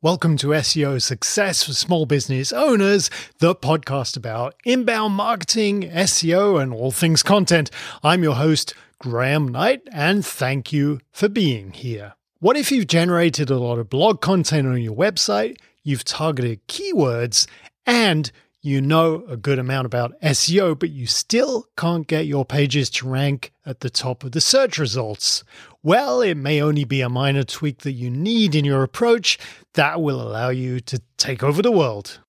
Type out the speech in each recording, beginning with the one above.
Welcome to SEO Success for Small Business Owners, the podcast about inbound marketing, SEO, and all things content. I'm your host, Graeme Knight, and thank you for being here. What if you've generated a lot of blog content on your website, you've targeted keywords, and you know a good amount about SEO, but you still can't get your pages to rank at the top of the search results. Well, it may only be a minor tweak that you need in your approach that will allow you to take over the world.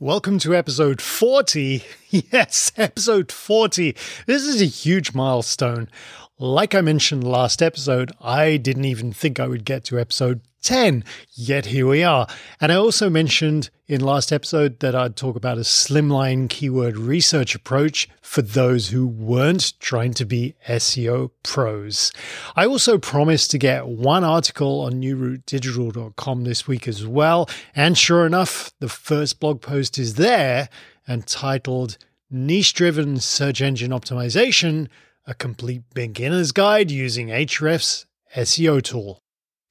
Welcome to episode 40. Yes, episode 40. This is a huge milestone. Like I mentioned last episode, I didn't even think I would get to episode 10, yet here we are. And I also mentioned in last episode that I'd talk about a slimline keyword research approach for those who weren't trying to be SEO pros. I also promised to get one article on newroutedigital.com this week as well. And sure enough, the first blog post is there and titled Niche Driven Search Engine Optimization a complete beginner's guide using Ahrefs SEO tool.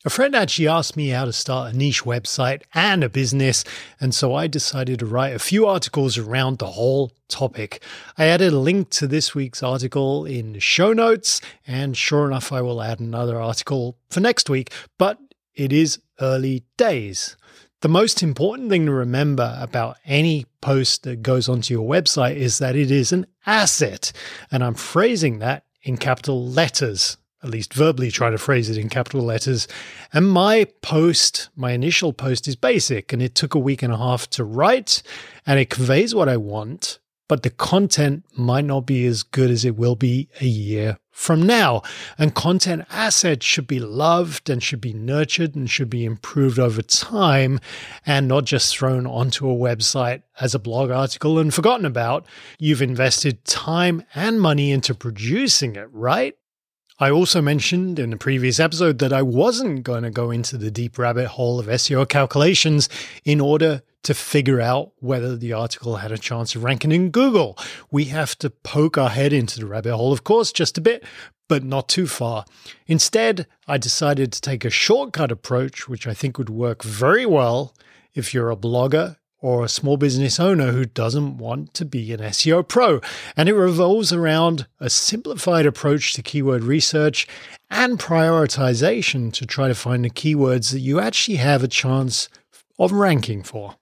A friend actually asked me how to start a niche website and a business, and so I decided to write a few articles around the whole topic. I added a link to this week's article in the show notes, and sure enough, I will add another article for next week, but it is early days. The most important thing to remember about any post that goes onto your website is that it is an asset. And I'm phrasing that in capital letters, at least verbally try to phrase it in capital letters. And my post, my initial post is basic and it took a week and a half to write and it conveys what I want, but the content might not be as good as it will be a year from now. And content assets should be loved and should be nurtured and should be improved over time and not just thrown onto a website as a blog article and forgotten about. You've invested time and money into producing it, right? I also mentioned in a previous episode that I wasn't going to go into the deep rabbit hole of SEO calculations in order to figure out whether the article had a chance of ranking in Google. We have to poke our head into the rabbit hole, of course, just a bit, but not too far. Instead, I decided to take a shortcut approach, which I think would work very well if you're a blogger or a small business owner who doesn't want to be an SEO pro. And it revolves around a simplified approach to keyword research and prioritization to try to find the keywords that you actually have a chance of ranking for.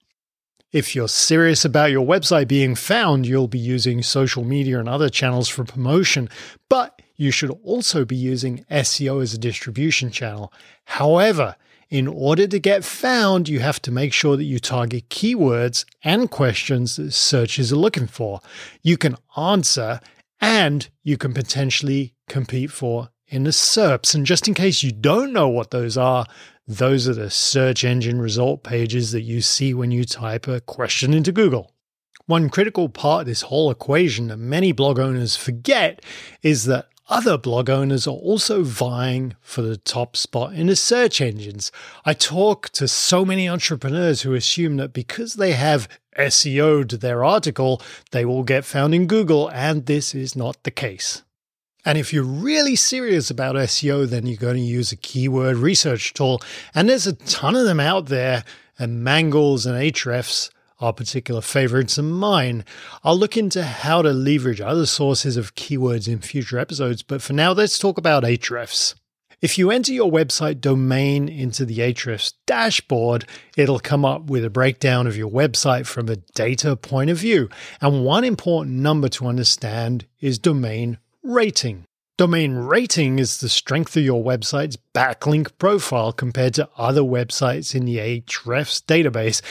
If you're serious about your website being found, you'll be using social media and other channels for promotion, but you should also be using SEO as a distribution channel. However, in order to get found, you have to make sure that you target keywords and questions that searchers are looking for. You can answer and you can potentially compete for in the SERPs. And just in case you don't know what those are, those are the search engine result pages that you see when you type a question into Google. One critical part of this whole equation that many blog owners forget is that other blog owners are also vying for the top spot in the search engines. I talk to so many entrepreneurs who assume that because they have SEO'd their article, they will get found in Google, and this is not the case. And if you're really serious about SEO, then you're going to use a keyword research tool. And there's a ton of them out there, and Mangools and Ahrefs are particular favorites of mine. I'll look into how to leverage other sources of keywords in future episodes, but for now, let's talk about Ahrefs. If you enter your website domain into the Ahrefs dashboard, it'll come up with a breakdown of your website from a data point of view. And one important number to understand is domain rating. Domain rating is the strength of your website's backlink profile compared to other websites in the Ahrefs database,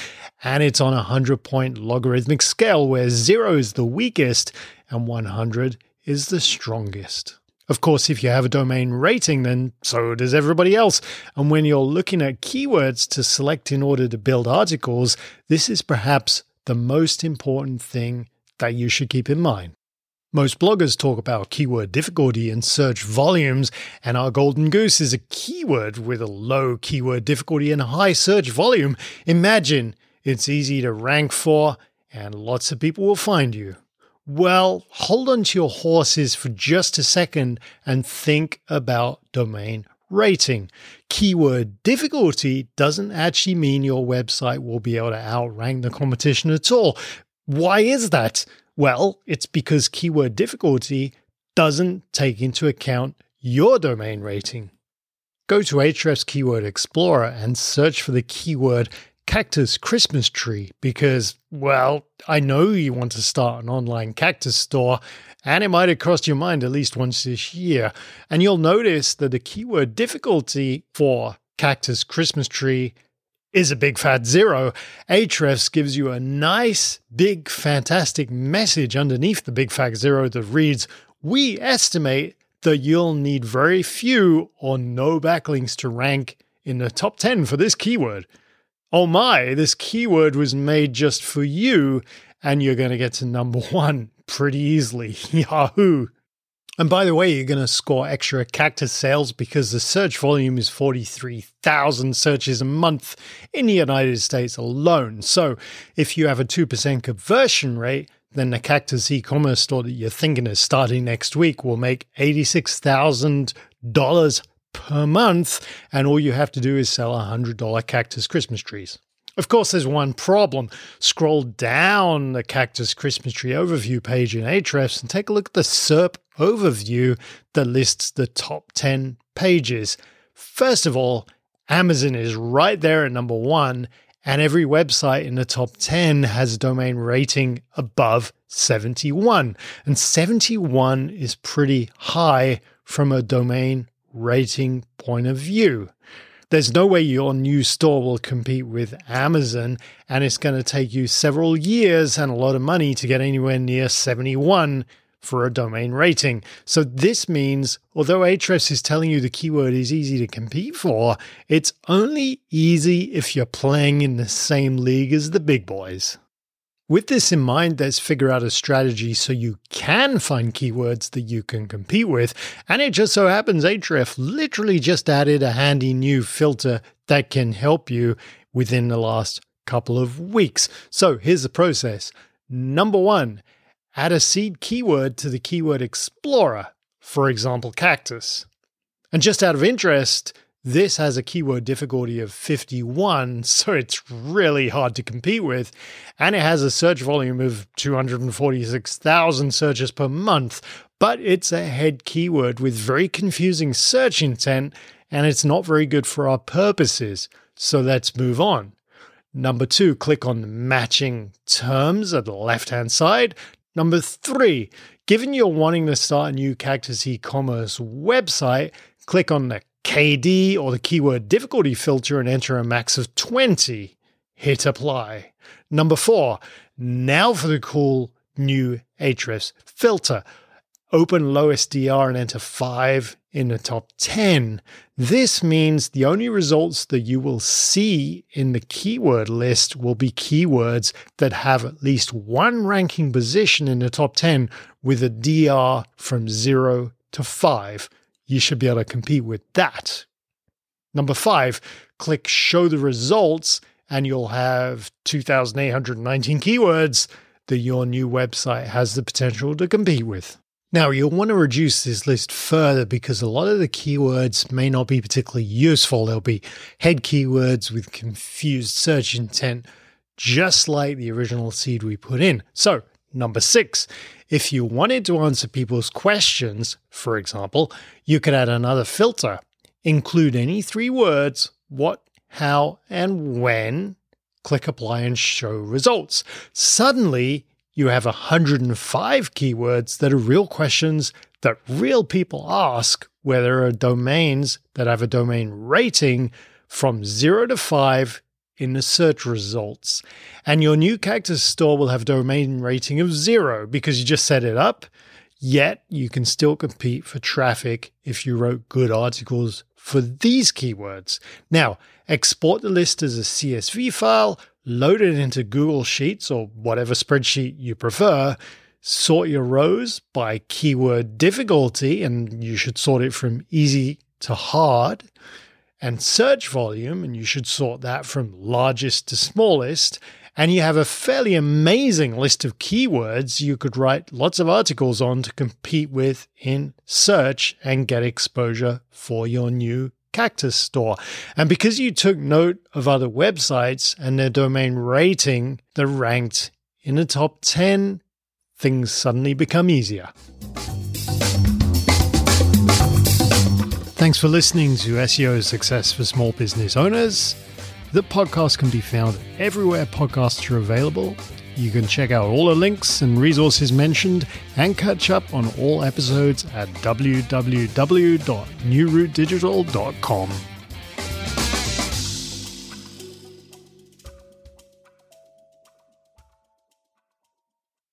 and it's on a 100 point logarithmic scale where 0 is the weakest and 100 is the strongest. Of course, if you have a domain rating, then so does everybody else. And when you're looking at keywords to select in order to build articles, this is perhaps the most important thing that you should keep in mind. Most bloggers talk about keyword difficulty and search volumes, and our golden goose is a keyword with a low keyword difficulty and high search volume. Imagine it's easy to rank for, and lots of people will find you. Well, hold on to your horses for just a second and think about domain rating. Keyword difficulty doesn't actually mean your website will be able to outrank the competition at all. Why is that? Well, it's because keyword difficulty doesn't take into account your domain rating. Go to Ahrefs Keyword Explorer and search for the keyword cactus Christmas tree because, well, I know you want to start an online cactus store and it might have crossed your mind at least once this year. And you'll notice that the keyword difficulty for cactus Christmas tree is a big fat zero. Ahrefs gives you a nice, big, fantastic message underneath the big fat zero that reads, We estimate that you'll need very few or no backlinks to rank in the top 10 for this keyword. Oh my, this keyword was made just for you, and you're going to get to number one pretty easily. Yahoo! And by the way, you're going to score extra cactus sales because the search volume is 43,000 searches a month in the United States alone. So if you have a 2% conversion rate, then the cactus e commerce store that you're thinking of starting next week will make $86,000 per month, and all you have to do is sell $100 cactus Christmas trees. Of course, there's one problem. Scroll down the Cactus Christmas Tree overview page in Ahrefs and take a look at the SERP overview that lists the top 10 pages. First of all, Amazon is right there at number one, and every website in the top 10 has a domain rating above 71. And 71 is pretty high from a domain rating point of view. There's no way your new store will compete with Amazon, and it's going to take you several years and a lot of money to get anywhere near 71 for a domain rating. So this means, although Ahrefs is telling you the keyword is easy to compete for, it's only easy if you're playing in the same league as the big boys. With this in mind, let's figure out a strategy so you can find keywords that you can compete with. And it just so happens Ahrefs literally just added a handy new filter that can help you within the last couple of weeks. So here's the process. Number one, add a seed keyword to the keyword explorer, for example, cactus. And just out of interest, this has a keyword difficulty of 51, so it's really hard to compete with. And it has a search volume of 246,000 searches per month. But it's a head keyword with very confusing search intent, and it's not very good for our purposes. So let's move on. Number two, click on matching terms at the left hand side. Number three, given you're wanting to start a new Cactus e commerce website, click on the KD or the keyword difficulty filter and enter a max of 20. Hit apply. Number four, now for the cool new Ahrefs filter. Open lowest DR and enter 5 in the top 10. This means the only results that you will see in the keyword list will be keywords that have at least one ranking position in the top 10 with a DR from 0 to 5 you should be able to compete with that. Number five, click show the results, and you'll have 2,819 keywords that your new website has the potential to compete with. Now, you'll want to reduce this list further because a lot of the keywords may not be particularly useful. They'll be head keywords with confused search intent, just like the original seed we put in. So, number six, if you wanted to answer people's questions, for example, you could add another filter. Include any three words what, how, and when. Click apply and show results. Suddenly, you have 105 keywords that are real questions that real people ask, where there are domains that have a domain rating from 0 to 5 in the search results. And your new Cactus store will have domain rating of zero because you just set it up. Yet you can still compete for traffic if you wrote good articles for these keywords. Now, export the list as a CSV file, load it into Google Sheets or whatever spreadsheet you prefer. Sort your rows by keyword difficulty, and you should sort it from easy to hard and search volume, and you should sort that from largest to smallest. And you have a fairly amazing list of keywords you could write lots of articles on to compete with in search and get exposure for your new Cactus Store. And because you took note of other websites and their domain rating that ranked in the top 10, things suddenly become easier. Thanks for listening to SEO Success for Small Business Owners. The podcast can be found everywhere podcasts are available. You can check out all the links and resources mentioned and catch up on all episodes at www.newroutedigital.com.